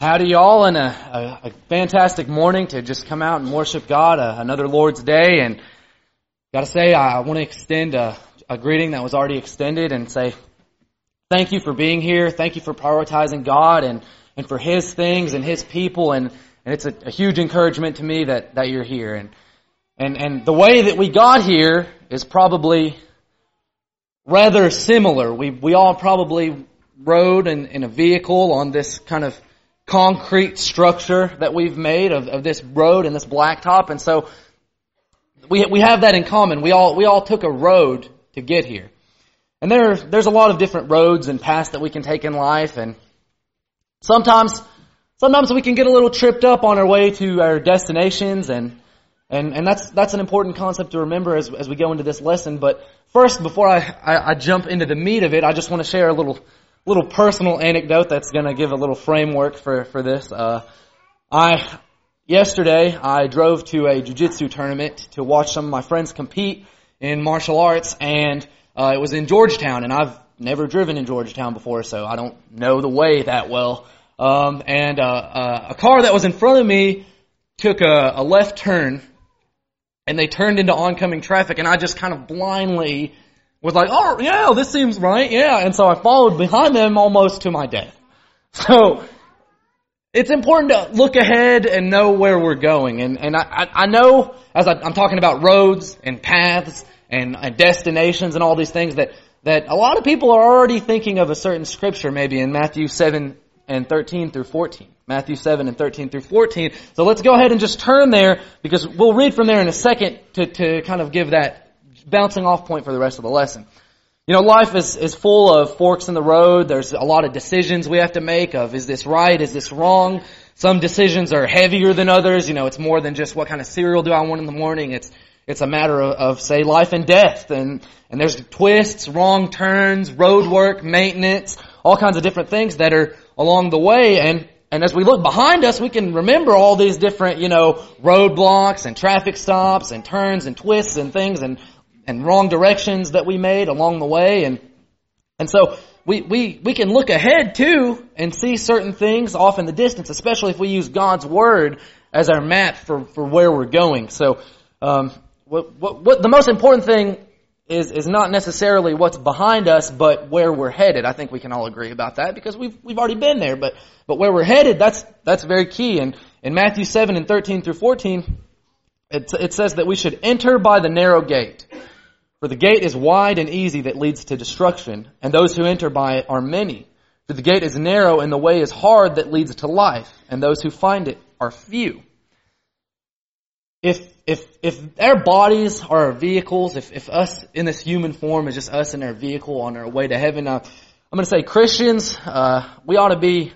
Howdy, y'all, and a, a, a, fantastic morning to just come out and worship God, uh, another Lord's Day. And gotta say, I want to extend a, a greeting that was already extended and say thank you for being here. Thank you for prioritizing God and, and for His things and His people. And, and it's a, huge encouragement to me that, that you're here. And, and, and the way that we got here is probably rather similar. We, we all probably rode in, in a vehicle on this kind of concrete structure that we've made of, of this road and this blacktop. And so we, we have that in common. We all, we all took a road to get here. And there, there's a lot of different roads and paths that we can take in life. And sometimes, sometimes we can get a little tripped up on our way to our destinations and, and, and that's, that's an important concept to remember as, as we go into this lesson. But first, before I, I, I jump into the meat of it, I just want to share a little, little personal anecdote that's going to give a little framework for for this. Uh, I yesterday I drove to a jiu-jitsu tournament to watch some of my friends compete in martial arts, and uh, it was in Georgetown, and I've never driven in Georgetown before, so I don't know the way that well. Um, and uh, uh, a car that was in front of me took a, a left turn, and they turned into oncoming traffic, and I just kind of blindly was like, oh yeah, this seems right, yeah. And so I followed behind them almost to my death. So, it's important to look ahead and know where we're going. And, and I, I know as I, am talking about roads and paths and, destinations and all these things that, that a lot of people are already thinking of a certain scripture maybe in Matthew 7 and 13 through 14. Matthew 7 and 13 through 14. So let's go ahead and just turn there because we'll read from there in a second to, to kind of give that bouncing off point for the rest of the lesson. You know, life is, is full of forks in the road. There's a lot of decisions we have to make of, is this right? Is this wrong? Some decisions are heavier than others. You know, it's more than just what kind of cereal do I want in the morning. It's, it's a matter of, of say, life and death. And, and there's twists, wrong turns, road work, maintenance, all kinds of different things that are along the way. And, and as we look behind us, we can remember all these different, you know, roadblocks and traffic stops and turns and twists and things and and wrong directions that we made along the way. And, and so we, we, we can look ahead too and see certain things off in the distance, especially if we use God's Word as our map for, for where we're going. So, um, what, what, what the most important thing is, is not necessarily what's behind us, but where we're headed. I think we can all agree about that because we've, we've already been there, but, but where we're headed, that's, that's very key. And in Matthew 7 and 13 through 14, it, it says that we should enter by the narrow gate. For the gate is wide and easy that leads to destruction, and those who enter by it are many. For the gate is narrow and the way is hard that leads to life, and those who find it are few. If, if, if our bodies are our vehicles, if, if us in this human form is just us in our vehicle on our way to heaven, uh, I'm going to say Christians, uh, we ought to be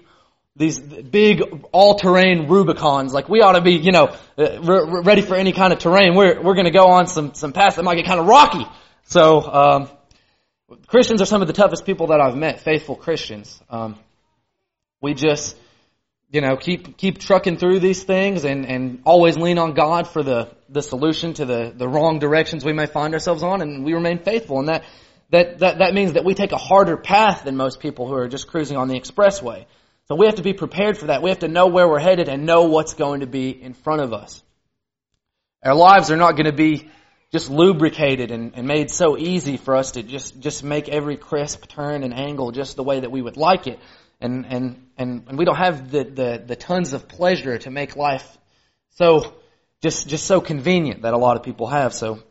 these big all-terrain Rubicons. Like we ought to be, you know, uh, ready for any kind of terrain. We're we're going to go on some some paths that might get kind of rocky. So um, Christians are some of the toughest people that I've met. Faithful Christians. Um, we just, you know, keep keep trucking through these things and and always lean on God for the the solution to the the wrong directions we may find ourselves on, and we remain faithful. And that that that that means that we take a harder path than most people who are just cruising on the expressway. So we have to be prepared for that. We have to know where we're headed and know what's going to be in front of us. Our lives are not going to be just lubricated and, and, made so easy for us to just, just make every crisp turn and angle just the way that we would like it. And, and, and, and we don't have the, the, the tons of pleasure to make life so, just, just so convenient that a lot of people have. So,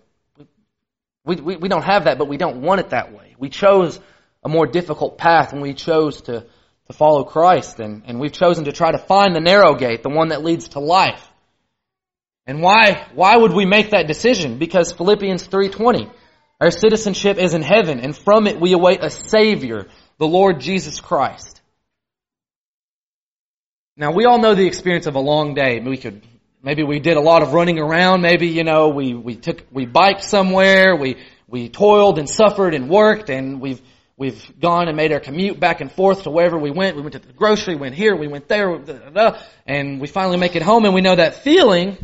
we, we, we don't have that, but we don't want it that way. We chose a more difficult path and we chose to, to follow Christ, and, and we've chosen to try to find the narrow gate, the one that leads to life. And why, why would we make that decision? Because Philippians 3.20, our citizenship is in heaven, and from it we await a Savior, the Lord Jesus Christ. Now we all know the experience of a long day. We could, maybe we did a lot of running around, maybe, you know, we, we took, we biked somewhere, we, we toiled and suffered and worked, and we've, We've gone and made our commute back and forth to wherever we went. We went to the grocery, went here, we went there, and we finally make it home and we know that feeling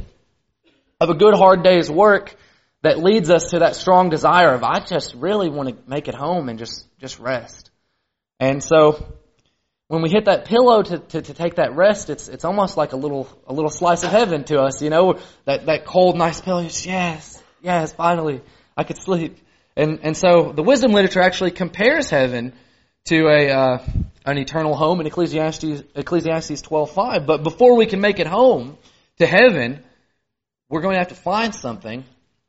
of a good hard day's work that leads us to that strong desire of, I just really want to make it home and just, just rest. And so, when we hit that pillow to, to, to take that rest, it's it's almost like a little a little slice of heaven to us, you know, that that cold, nice pillow. Yes, yes, finally I could sleep. And and so the wisdom literature actually compares heaven to a uh, an eternal home in Ecclesiastes Ecclesiastes twelve five. But before we can make it home to heaven, we're going to have to find something.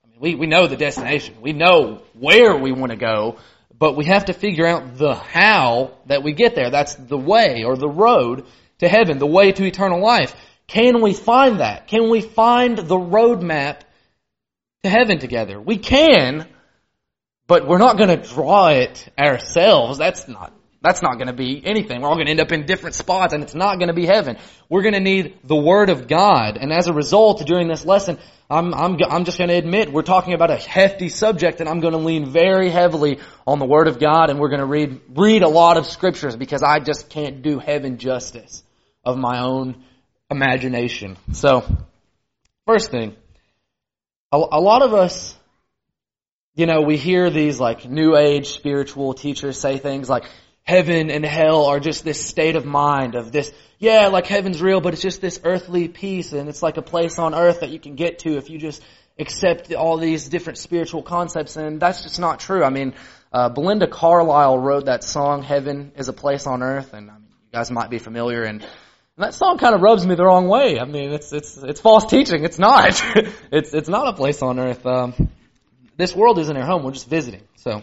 I mean, we we know the destination. We know where we want to go, but we have to figure out the how that we get there. That's the way or the road to heaven, the way to eternal life. Can we find that? Can we find the roadmap to heaven together? We can, but we're not going to draw it ourselves. That's not that's not going to be anything. We're all going to end up in different spots and it's not going to be heaven. We're going to need the Word of God. And as a result, during this lesson, I'm, I'm, I'm just going to admit we're talking about a hefty subject and I'm going to lean very heavily on the Word of God and we're going to read, read a lot of scriptures because I just can't do heaven justice of my own imagination. So, first thing, a, a lot of us you know, we hear these like new age spiritual teachers say things like, heaven and hell are just this state of mind of this, yeah, like heaven's real, but it's just this earthly peace and it's like a place on earth that you can get to if you just accept all these different spiritual concepts and that's just not true. I mean, uh, Belinda Carlisle wrote that song, Heaven is a Place on Earth, and I mean, you guys might be familiar and that song kind of rubs me the wrong way. I mean, it's it's it's false teaching. It's not. it's it's not a place on earth. Um, this world isn't our home. We're just visiting. So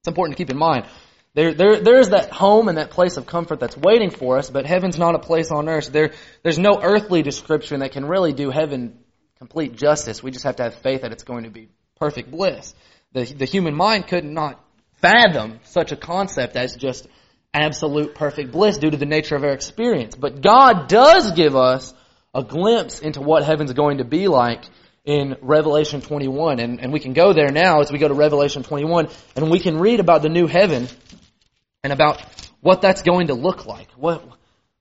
it's important to keep in mind. There, there, there's that home and that place of comfort that's waiting for us, but heaven's not a place on earth. There, there's no earthly description that can really do heaven complete justice. We just have to have faith that it's going to be perfect bliss. The, the human mind could not fathom such a concept as just absolute perfect bliss due to the nature of our experience. But God does give us a glimpse into what heaven's going to be like in Revelation 21. And, and we can go there now as we go to Revelation 21 and we can read about the new heaven and about what that's going to look like. What,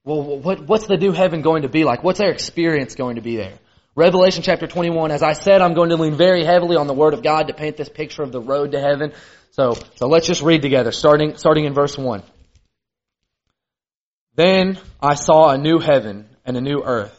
well, what, what's the new heaven going to be like? What's our experience going to be there? Revelation chapter 21, as I said, I'm going to lean very heavily on the Word of God to paint this picture of the road to heaven. So, so let's just read together, starting, starting in verse 1. Then I saw a new heaven and a new earth.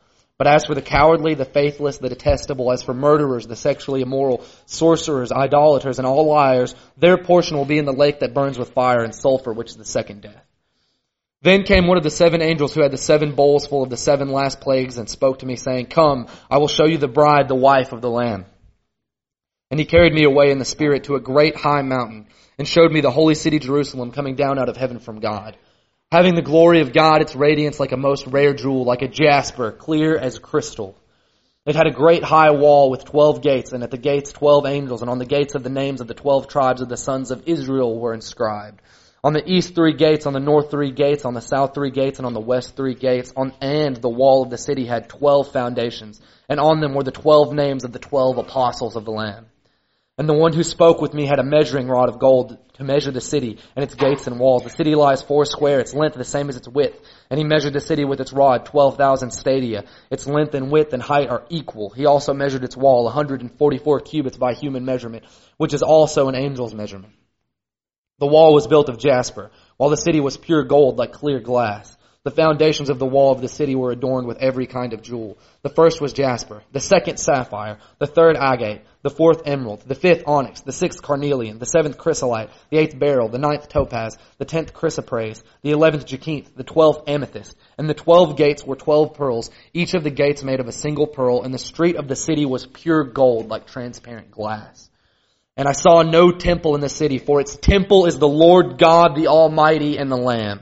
But as for the cowardly, the faithless, the detestable, as for murderers, the sexually immoral, sorcerers, idolaters, and all liars, their portion will be in the lake that burns with fire and sulfur, which is the second death. Then came one of the seven angels who had the seven bowls full of the seven last plagues and spoke to me saying, Come, I will show you the bride, the wife of the Lamb. And he carried me away in the Spirit to a great high mountain and showed me the holy city Jerusalem coming down out of heaven from God having the glory of God, its radiance like a most rare jewel, like a jasper, clear as crystal. It had a great high wall with twelve gates, and at the gates twelve angels, and on the gates of the names of the twelve tribes of the sons of Israel were inscribed. On the east three gates, on the north three gates, on the south three gates, and on the west three gates, on, and the wall of the city had twelve foundations, and on them were the twelve names of the twelve apostles of the Lamb. And the one who spoke with me had a measuring rod of gold to measure the city and its gates and walls. The city lies four square, its length the same as its width. And he measured the city with its rod, 12,000 stadia. Its length and width and height are equal. He also measured its wall, 144 cubits by human measurement, which is also an angel's measurement. The wall was built of jasper, while the city was pure gold like clear glass. The foundations of the wall of the city were adorned with every kind of jewel. The first was jasper, the second sapphire, the third agate, the fourth emerald, the fifth onyx, the sixth carnelian, the seventh chrysolite, the eighth beryl, the ninth topaz, the tenth chrysoprase, the eleventh jacinth, the twelfth amethyst. And the twelve gates were twelve pearls, each of the gates made of a single pearl, and the street of the city was pure gold like transparent glass. And I saw no temple in the city, for its temple is the Lord God, the Almighty, and the Lamb.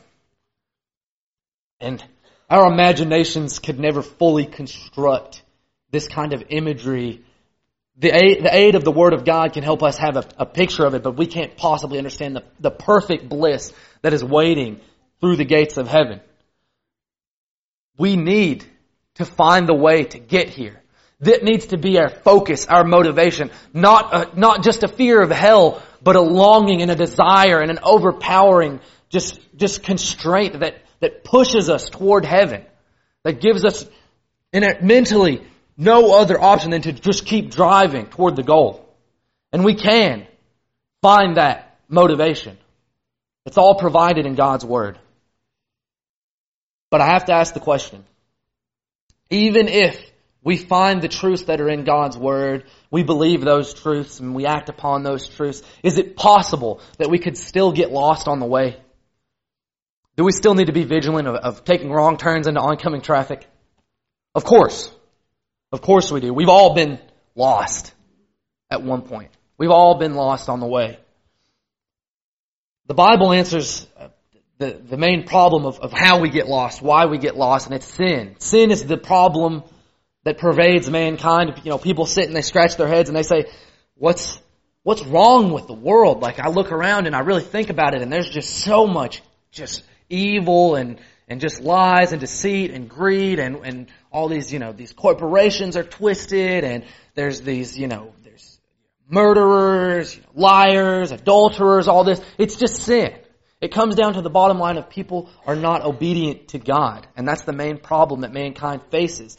And our imaginations could never fully construct this kind of imagery. The aid, the aid of the Word of God can help us have a, a picture of it, but we can't possibly understand the, the perfect bliss that is waiting through the gates of heaven. We need to find the way to get here. That needs to be our focus, our motivation. Not, a, not just a fear of hell, but a longing and a desire and an overpowering just, just constraint that that pushes us toward heaven, that gives us it mentally no other option than to just keep driving toward the goal. And we can find that motivation. It's all provided in God's Word. But I have to ask the question. Even if we find the truths that are in God's Word, we believe those truths and we act upon those truths, is it possible that we could still get lost on the way? Do we still need to be vigilant of, of taking wrong turns into oncoming traffic? Of course. Of course we do. We've all been lost at one point. We've all been lost on the way. The Bible answers uh, the, the main problem of, of how we get lost, why we get lost, and it's sin. Sin is the problem that pervades mankind. You know, people sit and they scratch their heads and they say, what's, what's wrong with the world? Like I look around and I really think about it and there's just so much just evil and, and just lies and deceit and greed and, and all these, you know, these corporations are twisted and there's these, you know, there's murderers, you know, liars, adulterers, all this. It's just sin. It comes down to the bottom line of people are not obedient to God. And that's the main problem that mankind faces.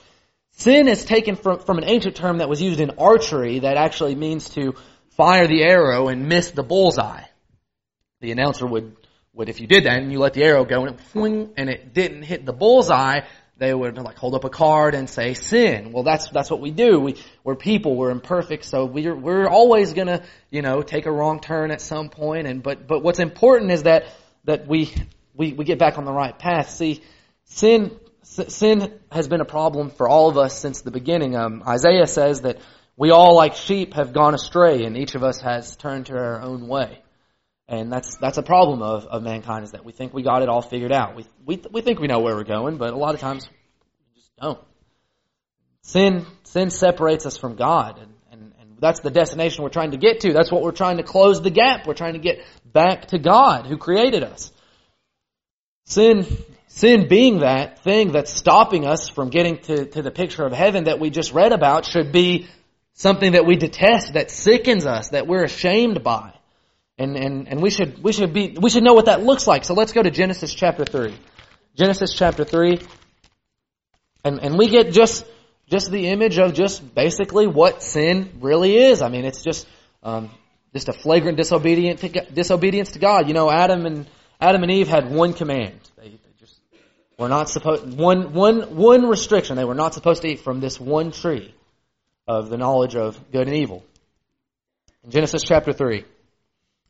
Sin is taken from, from an ancient term that was used in archery that actually means to fire the arrow and miss the bullseye. The announcer would would if you did that and you let the arrow go and it fling and it didn't hit the bullseye, they would like hold up a card and say sin. Well, that's that's what we do. We we're people. We're imperfect, so we're we're always gonna you know take a wrong turn at some point. And but but what's important is that that we we we get back on the right path. See, sin sin has been a problem for all of us since the beginning. Um, Isaiah says that we all like sheep have gone astray, and each of us has turned to our own way. And that's, that's a problem of, of mankind is that we think we got it all figured out. We, we, we think we know where we're going, but a lot of times we just don't. Sin, sin separates us from God and, and, and that's the destination we're trying to get to. That's what we're trying to close the gap. We're trying to get back to God who created us. Sin, sin being that thing that's stopping us from getting to, to the picture of heaven that we just read about should be something that we detest, that sickens us, that we're ashamed by. And, and, and we should, we should be, we should know what that looks like. So let's go to Genesis chapter 3. Genesis chapter 3. And, and we get just, just the image of just basically what sin really is. I mean, it's just, um, just a flagrant disobedient to, disobedience to God. You know, Adam and, Adam and Eve had one command. They, they just were not supposed, one, one, one restriction. They were not supposed to eat from this one tree of the knowledge of good and evil. In Genesis chapter 3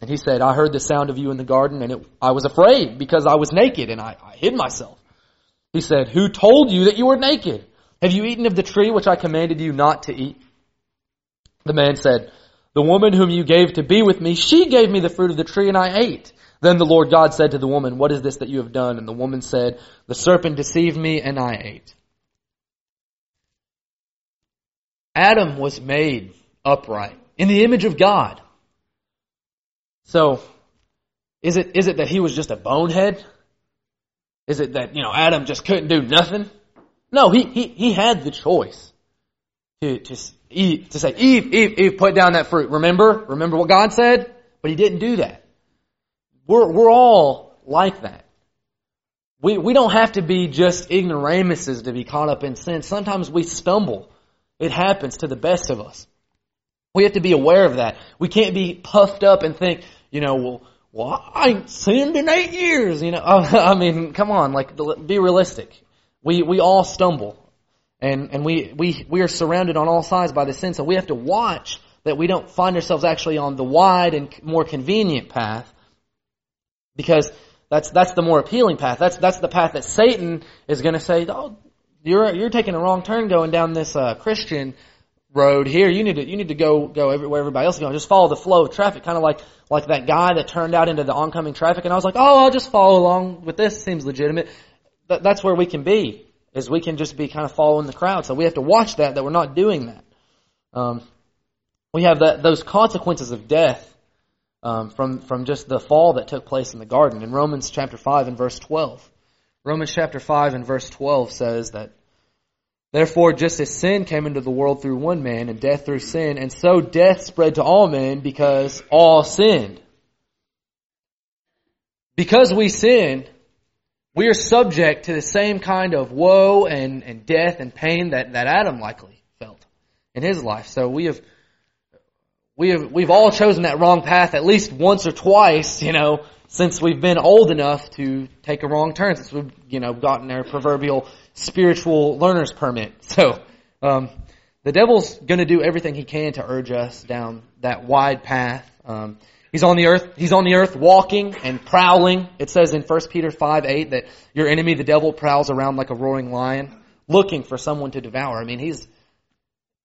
And he said, I heard the sound of you in the garden, and it, I was afraid because I was naked, and I, I hid myself. He said, Who told you that you were naked? Have you eaten of the tree which I commanded you not to eat? The man said, The woman whom you gave to be with me, she gave me the fruit of the tree and I ate. Then the Lord God said to the woman, What is this that you have done? And the woman said, The serpent deceived me and I ate. Adam was made upright in the image of God. So, is it, is it that he was just a bonehead? Is it that, you know, Adam just couldn't do nothing? No, he, he, he had the choice to, to, to say, Eve, Eve, Eve, put down that fruit. Remember? Remember what God said? But he didn't do that. We're, we're all like that. We, we don't have to be just ignoramuses to be caught up in sin. Sometimes we stumble. It happens to the best of us. We have to be aware of that. We can't be puffed up and think, you know, well, well, I ain't sinned in eight years. You know, I mean, come on, like, be realistic. We we all stumble, and and we we we are surrounded on all sides by the sin. So we have to watch that we don't find ourselves actually on the wide and more convenient path, because that's that's the more appealing path. That's that's the path that Satan is going to say, "Oh, you're you're taking a wrong turn going down this uh, Christian." Road here. You need to you need to go go everywhere everybody else is going. Just follow the flow of traffic, kind of like like that guy that turned out into the oncoming traffic. And I was like, oh, I'll just follow along with this. Seems legitimate. That, that's where we can be, is we can just be kind of following the crowd. So we have to watch that that we're not doing that. Um, we have that those consequences of death um, from from just the fall that took place in the garden. In Romans chapter five and verse twelve, Romans chapter five and verse twelve says that Therefore, just as sin came into the world through one man and death through sin, and so death spread to all men because all sinned. Because we sin, we are subject to the same kind of woe and, and death and pain that, that Adam likely felt in his life. So we have, we have, we've all chosen that wrong path at least once or twice, you know, since we've been old enough to take a wrong turn, since we've, you know, gotten our proverbial spiritual learner's permit. So, um, the devil's going to do everything he can to urge us down that wide path. Um, he's on the earth. He's on the earth walking and prowling. It says in 1 Peter 5, 8 that your enemy, the devil, prowls around like a roaring lion, looking for someone to devour. I mean, he's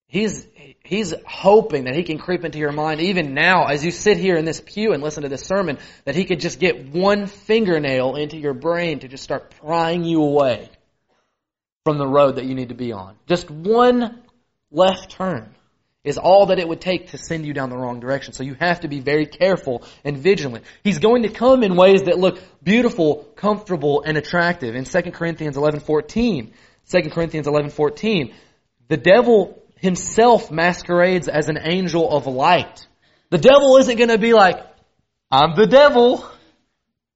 he's he's hoping that he can creep into your mind even now as you sit here in this pew and listen to this sermon that he could just get one fingernail into your brain to just start prying you away from the road that you need to be on. Just one left turn is all that it would take to send you down the wrong direction. So you have to be very careful and vigilant. He's going to come in ways that look beautiful, comfortable, and attractive. In 2 Corinthians 11:14, 2 Corinthians 11:14, the devil himself masquerades as an angel of light. The devil isn't going to be like, "I'm the devil.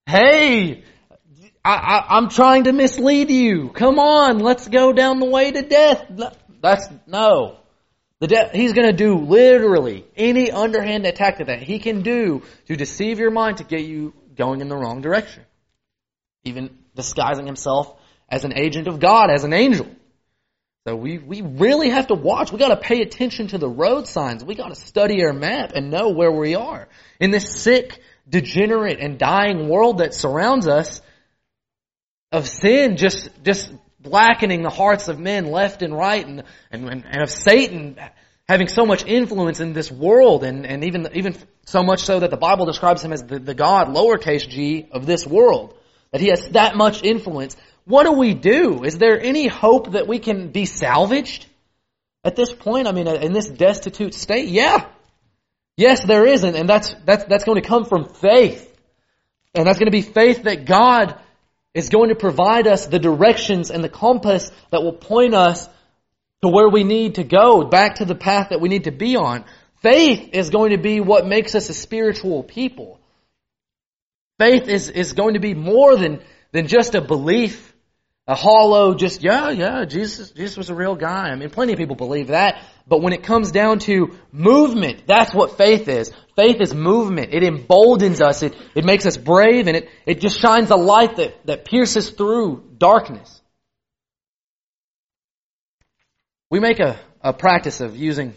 Hey, I, am trying to mislead you. Come on, let's go down the way to death. That's no. The de- he's going to do literally any underhand attack that he can do to deceive your mind to get you going in the wrong direction. Even disguising himself as an agent of God, as an angel. So we, we really have to watch. We gotta pay attention to the road signs. We gotta study our map and know where we are. In this sick, degenerate, and dying world that surrounds us, of sin just, just blackening the hearts of men left and right and, and, and of Satan having so much influence in this world and, and even, even so much so that the Bible describes him as the, the God, lowercase g, of this world. That he has that much influence. What do we do? Is there any hope that we can be salvaged? At this point, I mean, in this destitute state, yeah. Yes, there isn't, and that's, that's, that's going to come from faith. And that's going to be faith that God is going to provide us the directions and the compass that will point us to where we need to go, back to the path that we need to be on. Faith is going to be what makes us a spiritual people. Faith is, is going to be more than, than just a belief a hollow, just, yeah, yeah, Jesus, Jesus was a real guy. I mean, plenty of people believe that. But when it comes down to movement, that's what faith is. Faith is movement. It emboldens us. It, it makes us brave and it, it just shines a light that, that pierces through darkness. We make a, a practice of using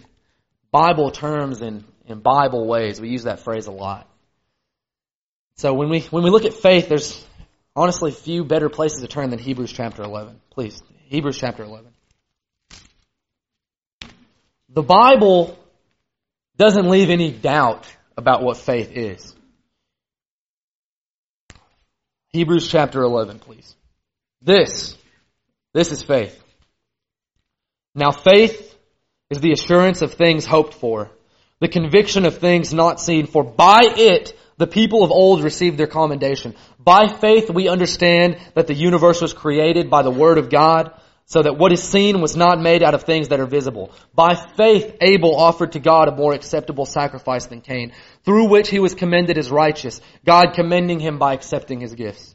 Bible terms in, in Bible ways. We use that phrase a lot. So when we, when we look at faith, there's honestly few better places to turn than Hebrews chapter 11. Please, Hebrews chapter 11. The Bible doesn't leave any doubt about what faith is. Hebrews chapter 11, please. This, this is faith. Now faith is the assurance of things hoped for, the conviction of things not seen, for by it the people of old received their commendation. By faith we understand that the universe was created by the word of God, so that what is seen was not made out of things that are visible. By faith Abel offered to God a more acceptable sacrifice than Cain, through which he was commended as righteous, God commending him by accepting his gifts.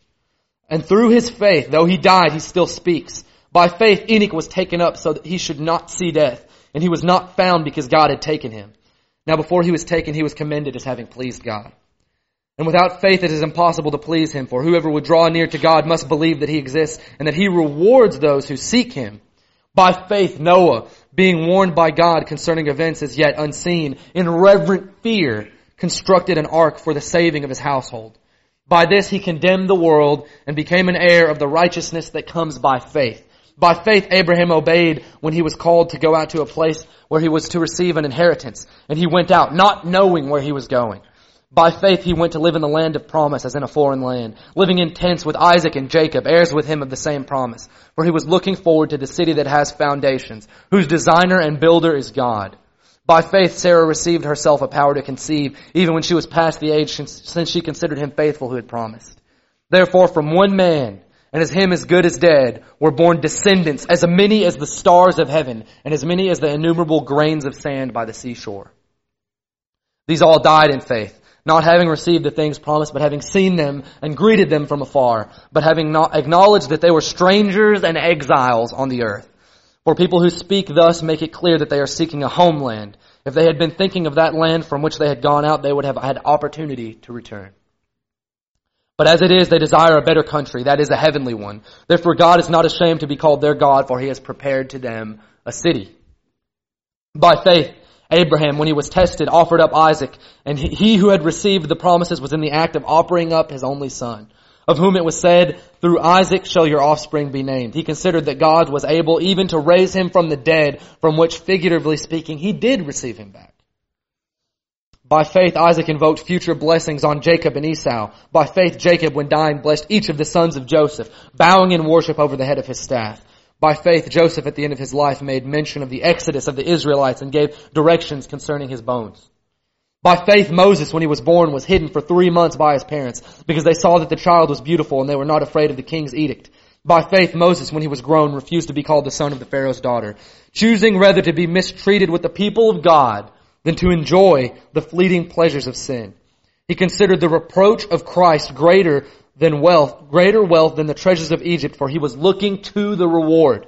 And through his faith, though he died, he still speaks. By faith Enoch was taken up so that he should not see death, and he was not found because God had taken him. Now before he was taken, he was commended as having pleased God. And without faith it is impossible to please him, for whoever would draw near to God must believe that he exists and that he rewards those who seek him. By faith Noah, being warned by God concerning events as yet unseen, in reverent fear constructed an ark for the saving of his household. By this he condemned the world and became an heir of the righteousness that comes by faith. By faith Abraham obeyed when he was called to go out to a place where he was to receive an inheritance, and he went out not knowing where he was going. By faith he went to live in the land of promise as in a foreign land, living in tents with Isaac and Jacob, heirs with him of the same promise. For he was looking forward to the city that has foundations, whose designer and builder is God. By faith Sarah received herself a power to conceive, even when she was past the age since she considered him faithful who had promised. Therefore from one man, and as him as good as dead, were born descendants, as many as the stars of heaven, and as many as the innumerable grains of sand by the seashore. These all died in faith not having received the things promised, but having seen them and greeted them from afar, but having not acknowledged that they were strangers and exiles on the earth. For people who speak thus make it clear that they are seeking a homeland. If they had been thinking of that land from which they had gone out, they would have had opportunity to return. But as it is, they desire a better country, that is a heavenly one. Therefore God is not ashamed to be called their God, for he has prepared to them a city. By faith, Abraham, when he was tested, offered up Isaac, and he who had received the promises was in the act of offering up his only son, of whom it was said, through Isaac shall your offspring be named. He considered that God was able even to raise him from the dead, from which, figuratively speaking, he did receive him back. By faith, Isaac invoked future blessings on Jacob and Esau. By faith, Jacob, when dying, blessed each of the sons of Joseph, bowing in worship over the head of his staff. By faith, Joseph at the end of his life made mention of the exodus of the Israelites and gave directions concerning his bones. By faith, Moses, when he was born, was hidden for three months by his parents because they saw that the child was beautiful and they were not afraid of the king's edict. By faith, Moses, when he was grown, refused to be called the son of the Pharaoh's daughter, choosing rather to be mistreated with the people of God than to enjoy the fleeting pleasures of sin. He considered the reproach of Christ greater than wealth, greater wealth than the treasures of Egypt, for he was looking to the reward.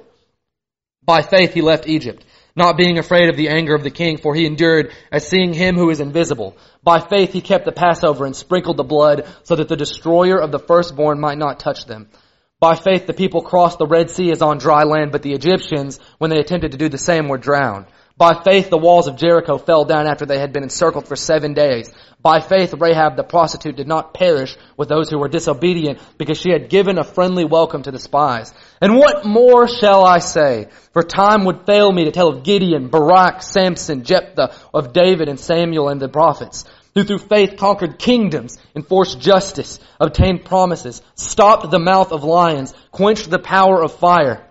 By faith he left Egypt, not being afraid of the anger of the king, for he endured as seeing him who is invisible. By faith he kept the Passover and sprinkled the blood so that the destroyer of the firstborn might not touch them. By faith the people crossed the Red Sea as on dry land, but the Egyptians, when they attempted to do the same, were drowned. By faith the walls of Jericho fell down after they had been encircled for seven days. By faith Rahab the prostitute did not perish with those who were disobedient because she had given a friendly welcome to the spies. And what more shall I say? For time would fail me to tell of Gideon, Barak, Samson, Jephthah, of David and Samuel and the prophets who through faith conquered kingdoms, enforced justice, obtained promises, stopped the mouth of lions, quenched the power of fire,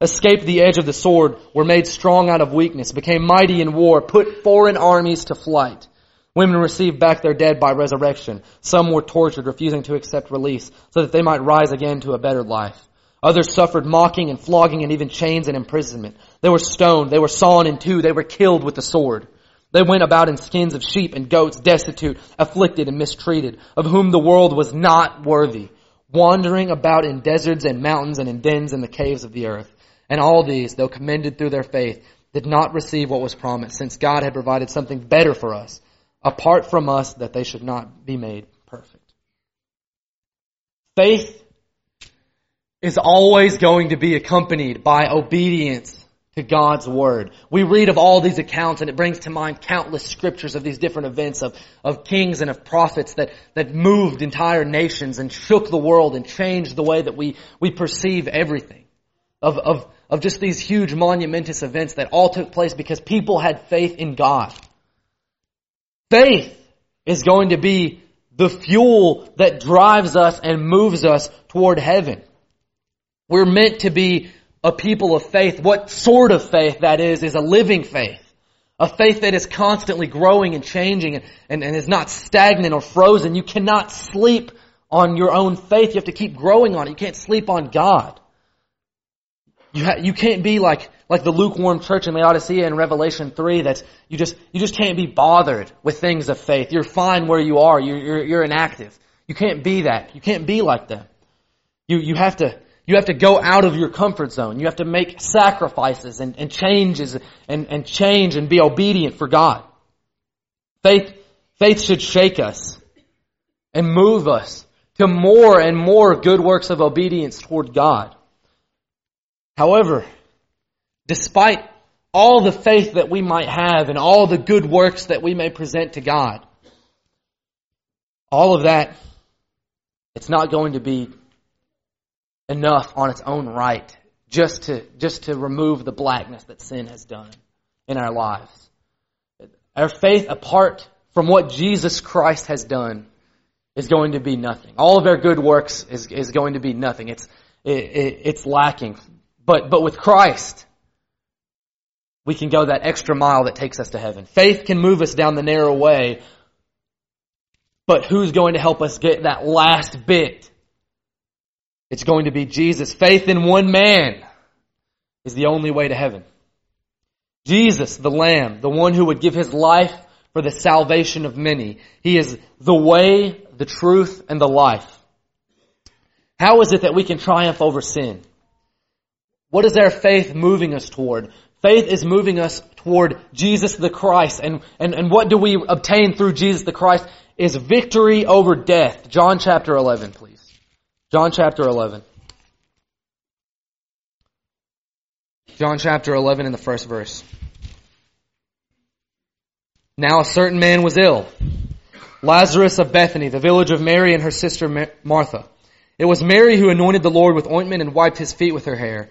escaped the edge of the sword, were made strong out of weakness, became mighty in war, put foreign armies to flight. Women received back their dead by resurrection. Some were tortured, refusing to accept release, so that they might rise again to a better life. Others suffered mocking and flogging and even chains and imprisonment. They were stoned, they were sawn in two, they were killed with the sword. They went about in skins of sheep and goats, destitute, afflicted, and mistreated, of whom the world was not worthy. wandering about in deserts and mountains and in dens and the caves of the earth. And all these, though commended through their faith, did not receive what was promised, since God had provided something better for us, apart from us, that they should not be made perfect. Faith is always going to be accompanied by obedience to God's Word. We read of all these accounts and it brings to mind countless scriptures of these different events of, of kings and of prophets that, that moved entire nations and shook the world and changed the way that we, we perceive everything. Of, of, of just these huge monumentous events that all took place because people had faith in God. Faith is going to be the fuel that drives us and moves us toward heaven. We're meant to be a people of faith. What sort of faith that is, is a living faith. A faith that is constantly growing and changing and, and, and is not stagnant or frozen. You cannot sleep on your own faith. You have to keep growing on it. You can't sleep on God. You, ha- you can't be like, like the lukewarm church in Laodicea in Revelation 3 that's, you just, you just can't be bothered with things of faith. You're fine where you are. You're, you're, you're inactive. You can't be that. You can't be like them. You, you have to, you have to go out of your comfort zone. You have to make sacrifices and, and changes and, and change and be obedient for God. Faith, faith should shake us and move us to more and more good works of obedience toward God. However, despite all the faith that we might have and all the good works that we may present to God, all of that, it's not going to be enough on its own right just to, just to remove the blackness that sin has done in our lives. Our faith apart from what Jesus Christ has done is going to be nothing. All of our good works is, is going to be nothing. It's, it, it, it's lacking. But, but with Christ, we can go that extra mile that takes us to heaven. Faith can move us down the narrow way, but who's going to help us get that last bit it's going to be Jesus. Faith in one man is the only way to heaven. Jesus, the Lamb, the one who would give his life for the salvation of many. He is the way, the truth, and the life. How is it that we can triumph over sin? What is our faith moving us toward? Faith is moving us toward Jesus the Christ. And, and, and what do we obtain through Jesus the Christ is victory over death. John chapter 11, please. John chapter 11. John chapter 11 in the first verse. Now a certain man was ill, Lazarus of Bethany, the village of Mary and her sister Martha. It was Mary who anointed the Lord with ointment and wiped his feet with her hair,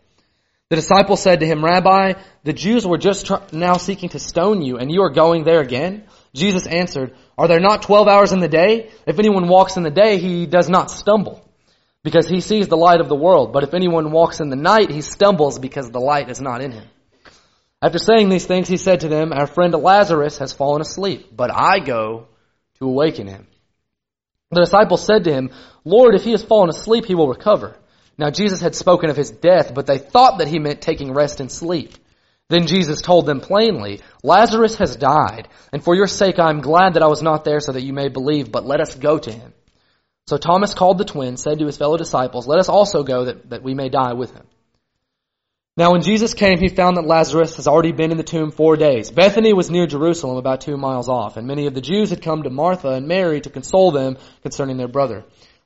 The disciples said to him, Rabbi, the Jews were just now seeking to stone you, and you are going there again? Jesus answered, Are there not twelve hours in the day? If anyone walks in the day, he does not stumble because he sees the light of the world. But if anyone walks in the night, he stumbles because the light is not in him. After saying these things, he said to them, Our friend Lazarus has fallen asleep, but I go to awaken him. The disciples said to him, Lord, if he has fallen asleep, he will recover. Now Jesus had spoken of his death, but they thought that he meant taking rest and sleep. Then Jesus told them plainly, Lazarus has died, and for your sake I am glad that I was not there so that you may believe, but let us go to him. So Thomas called the twin, said to his fellow disciples, Let us also go that, that we may die with him. Now when Jesus came, he found that Lazarus has already been in the tomb four days. Bethany was near Jerusalem, about two miles off, and many of the Jews had come to Martha and Mary to console them concerning their brother.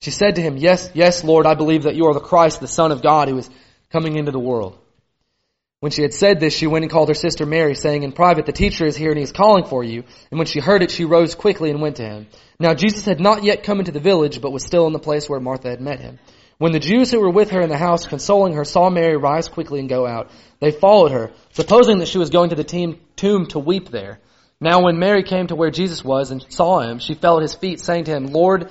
She said to him, Yes, yes, Lord, I believe that you are the Christ, the Son of God, who is coming into the world. When she had said this, she went and called her sister Mary, saying in private, The teacher is here and he is calling for you. And when she heard it, she rose quickly and went to him. Now Jesus had not yet come into the village, but was still in the place where Martha had met him. When the Jews who were with her in the house, consoling her, saw Mary rise quickly and go out, they followed her, supposing that she was going to the tomb to weep there. Now when Mary came to where Jesus was and saw him, she fell at his feet, saying to him, Lord,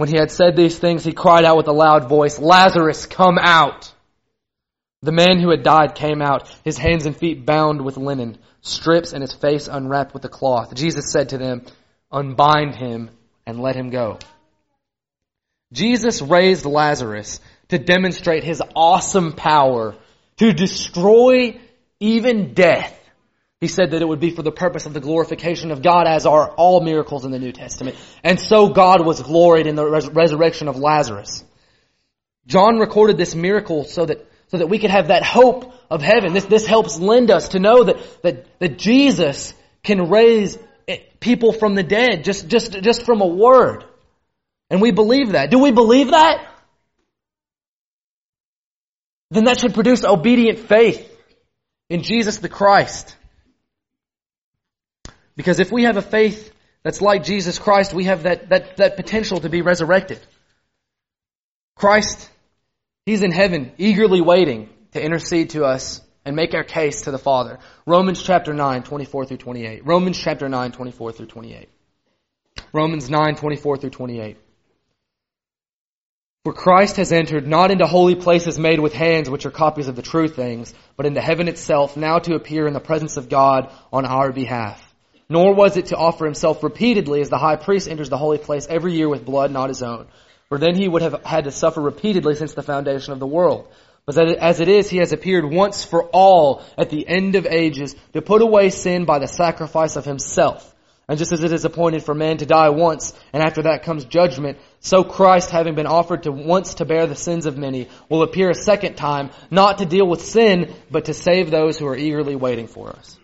When he had said these things, he cried out with a loud voice, Lazarus, come out! The man who had died came out, his hands and feet bound with linen strips and his face unwrapped with a cloth. Jesus said to them, Unbind him and let him go. Jesus raised Lazarus to demonstrate his awesome power to destroy even death. He said that it would be for the purpose of the glorification of God as are all miracles in the New Testament. And so God was gloried in the res- resurrection of Lazarus. John recorded this miracle so that so that we could have that hope of heaven. This, this helps lend us to know that, that, that Jesus can raise people from the dead just, just, just from a word. And we believe that. Do we believe that? Then that should produce obedient faith in Jesus the Christ. Because if we have a faith that's like Jesus Christ, we have that, that, that potential to be resurrected. Christ He's in heaven, eagerly waiting to intercede to us and make our case to the Father. Romans chapter 9, 24 through 28. Romans chapter 9, 24 through 28. Romans 9, 24 through 28. For Christ has entered not into holy places made with hands, which are copies of the true things, but into heaven itself, now to appear in the presence of God on our behalf. Nor was it to offer himself repeatedly as the high priest enters the holy place every year with blood not his own for then he would have had to suffer repeatedly since the foundation of the world. But as it is, he has appeared once for all at the end of ages to put away sin by the sacrifice of himself. And just as it is appointed for man to die once, and after that comes judgment, so Christ, having been offered to once to bear the sins of many, will appear a second time, not to deal with sin, but to save those who are eagerly waiting for us.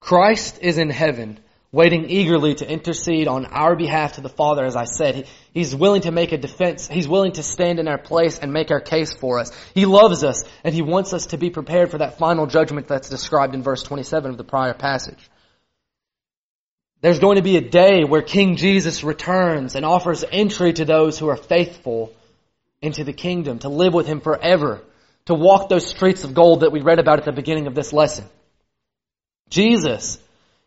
Christ is in heaven, waiting eagerly to intercede on our behalf to the Father, as I said. He, he's willing to make a defense. He's willing to stand in our place and make our case for us. He loves us, and He wants us to be prepared for that final judgment that's described in verse 27 of the prior passage. There's going to be a day where King Jesus returns and offers entry to those who are faithful into the kingdom, to live with Him forever, to walk those streets of gold that we read about at the beginning of this lesson. Jesus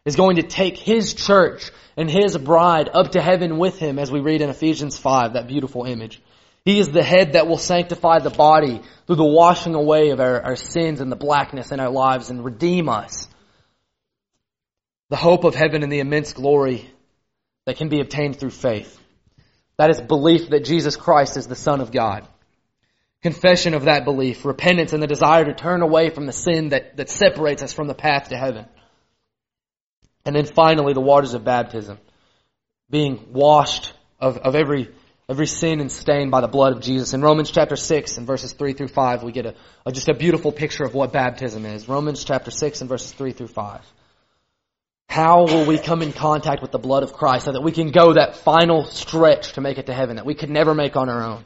is going to take his church and his bride up to heaven with him as we read in Ephesians 5, that beautiful image. He is the head that will sanctify the body through the washing away of our, our sins and the blackness in our lives and redeem us. The hope of heaven and the immense glory that can be obtained through faith. That is belief that Jesus Christ is the Son of God. Confession of that belief, repentance and the desire to turn away from the sin that, that separates us from the path to heaven. And then finally, the waters of baptism. Being washed of, of every, every sin and stain by the blood of Jesus. In Romans chapter 6 and verses 3 through 5, we get a, a, just a beautiful picture of what baptism is. Romans chapter 6 and verses 3 through 5. How will we come in contact with the blood of Christ so that we can go that final stretch to make it to heaven that we could never make on our own?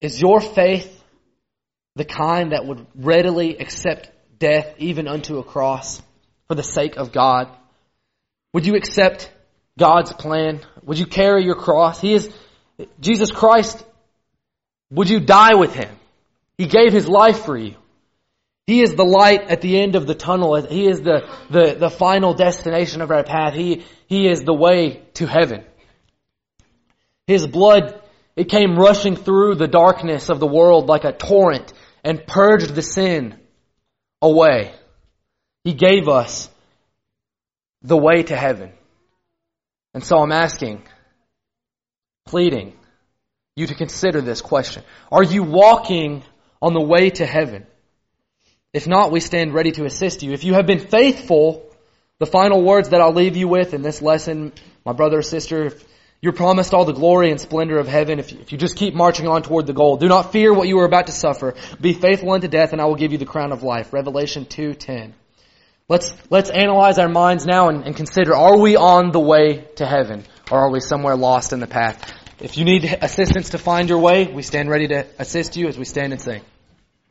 Is your faith the kind that would readily accept death even unto a cross for the sake of God? Would you accept God's plan? Would you carry your cross? He is, Jesus Christ, would you die with Him? He gave His life for you. He is the light at the end of the tunnel. He is the, the, the final destination of our path. He, he is the way to heaven. His blood, it came rushing through the darkness of the world like a torrent and purged the sin away. He gave us the way to heaven. And so I'm asking, pleading, you to consider this question. Are you walking on the way to heaven? If not, we stand ready to assist you. If you have been faithful, the final words that I'll leave you with in this lesson, my brother or sister, if you're promised all the glory and splendor of heaven if you, if you just keep marching on toward the goal. Do not fear what you are about to suffer. Be faithful unto death and I will give you the crown of life. Revelation 2.10. Let's, let's analyze our minds now and, and consider, are we on the way to heaven? Or are we somewhere lost in the path? If you need assistance to find your way, we stand ready to assist you as we stand and sing.